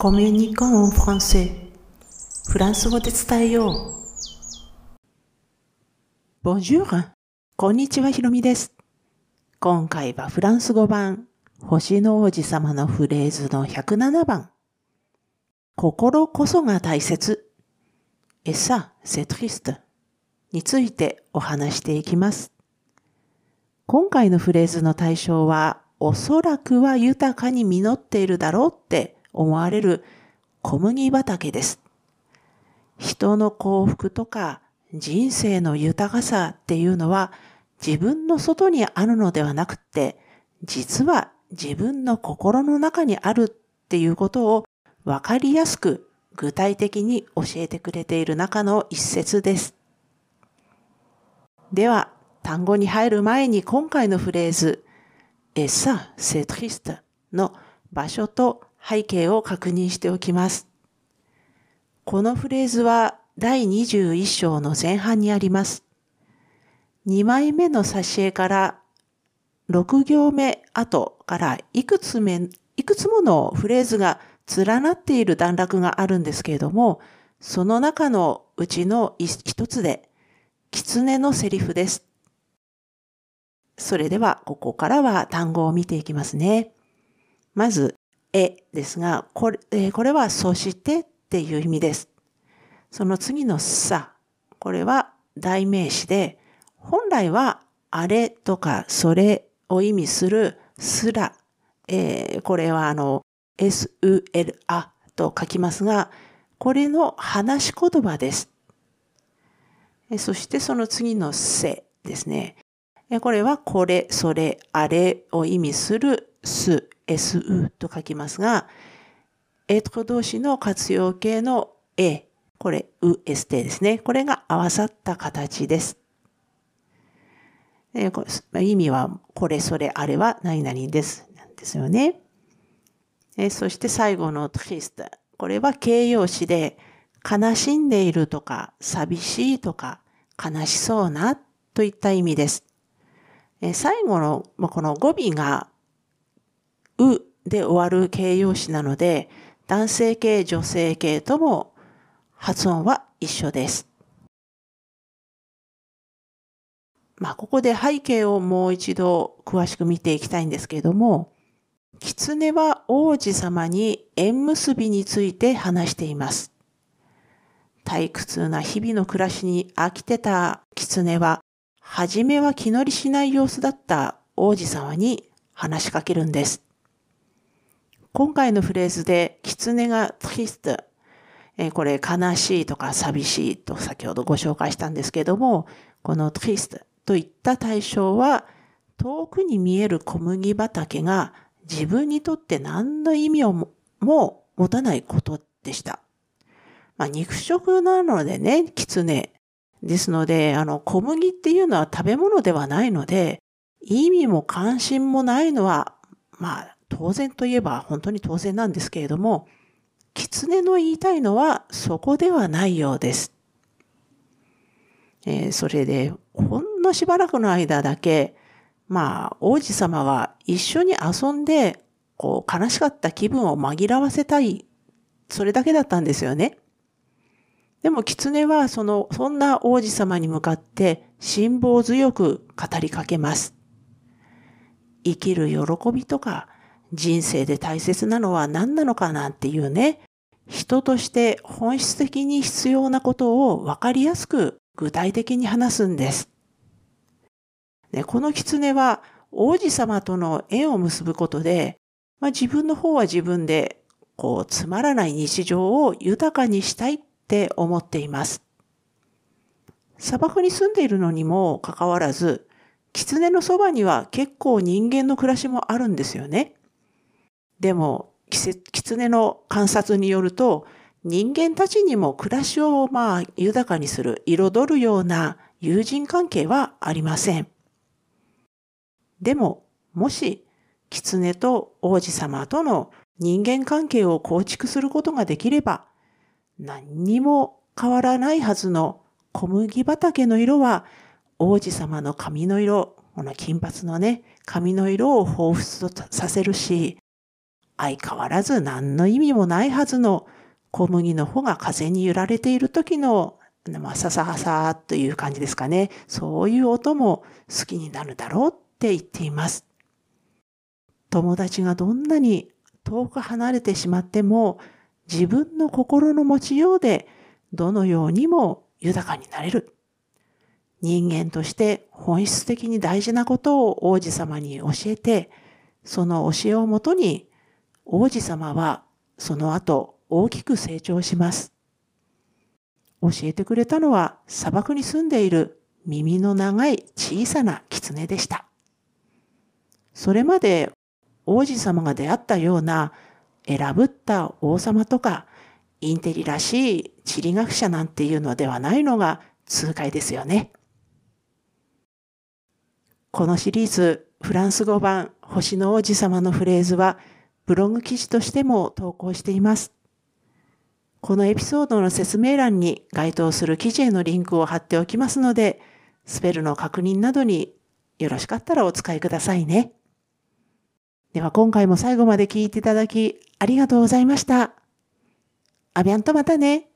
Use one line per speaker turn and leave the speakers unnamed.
コミュニコンフランセフランス語で伝えよう。Bonjour! こんにちは、ひろみです。今回はフランス語版、星の王子様のフレーズの107番。心こそが大切。et ça, c'est triste. についてお話していきます。今回のフレーズの対象は、おそらくは豊かに実っているだろうって思われる小麦畑です。人の幸福とか人生の豊かさっていうのは自分の外にあるのではなくて、実は自分の心の中にあるっていうことをわかりやすく具体的に教えてくれている中の一節です。では、単語に入る前に今回のフレーズ、et ça, c'est triste の場所と背景を確認しておきます。このフレーズは第21章の前半にあります。2枚目の挿絵から6行目後からいくつ目、いくつものフレーズが連なっている段落があるんですけれども、その中のうちの一つで、狐のセリフです。それでは、ここからは単語を見ていきますね。まず、えですが、これ、えこれはそしてっていう意味です。その次のさ、これは代名詞で、本来はあれとかそれを意味するすら、えー、これはあの、s-u-l あと書きますが、これの話し言葉です。そしてその次のせですね。これはこれ、それ、あれを意味するす、su と書きますが、エト動詞の活用形の a、これ、う、st ですね。これが合わさった形です。えー、意味は、これ、それ、あれは何々です。なんですよね。え、そして最後の triste。これは形容詞で、悲しんでいるとか、寂しいとか、悲しそうなといった意味です。え、最後の、この語尾が、うで終わる形容詞なので、男性形、女性形とも発音は一緒です。まあ、ここで背景をもう一度詳しく見ていきたいんですけれども、狐は王子様に縁結びについて話しています。退屈な日々の暮らしに飽きてた狐は、はじめは気乗りしない様子だった王子様に話しかけるんです。今回のフレーズで、狐がトリストえこれ悲しいとか寂しいと先ほどご紹介したんですけども、このトリストといった対象は、遠くに見える小麦畑が自分にとって何の意味をも持たないことでした。まあ、肉食なのでね、狐。ですので、あの、小麦っていうのは食べ物ではないので、意味も関心もないのは、まあ、当然といえば本当に当然なんですけれども、狐の言いたいのはそこではないようです。えー、それで、ほんのしばらくの間だけ、まあ、王子様は一緒に遊んで、こう、悲しかった気分を紛らわせたい、それだけだったんですよね。でも、狐はその、そんな王子様に向かって辛抱強く語りかけます。生きる喜びとか、人生で大切なのは何なのかなんていうね、人として本質的に必要なことを分かりやすく具体的に話すんです。でこの狐は王子様との縁を結ぶことで、まあ、自分の方は自分でこうつまらない日常を豊かにしたいって思っています。砂漠に住んでいるのにもかかわらず、狐のそばには結構人間の暮らしもあるんですよね。でも、狐の観察によると、人間たちにも暮らしをまあ豊かにする、彩るような友人関係はありません。でも、もし、狐と王子様との人間関係を構築することができれば、何にも変わらないはずの小麦畑の色は、王子様の髪の色、この金髪のね、髪の色を彷彿とさせるし、相変わらず何の意味もないはずの小麦の穂が風に揺られている時の、まあ、さささという感じですかね。そういう音も好きになるだろうって言っています。友達がどんなに遠く離れてしまっても自分の心の持ちようでどのようにも豊かになれる。人間として本質的に大事なことを王子様に教えて、その教えをもとに王子様はその後大きく成長します。教えてくれたのは砂漠に住んでいる耳の長い小さな狐でした。それまで王子様が出会ったような選ぶった王様とかインテリらしい地理学者なんていうのではないのが痛快ですよね。このシリーズフランス語版星の王子様のフレーズはブログ記事としても投稿しています。このエピソードの説明欄に該当する記事へのリンクを貼っておきますので、スペルの確認などによろしかったらお使いくださいね。では今回も最後まで聞いていただきありがとうございました。アビアンとまたね。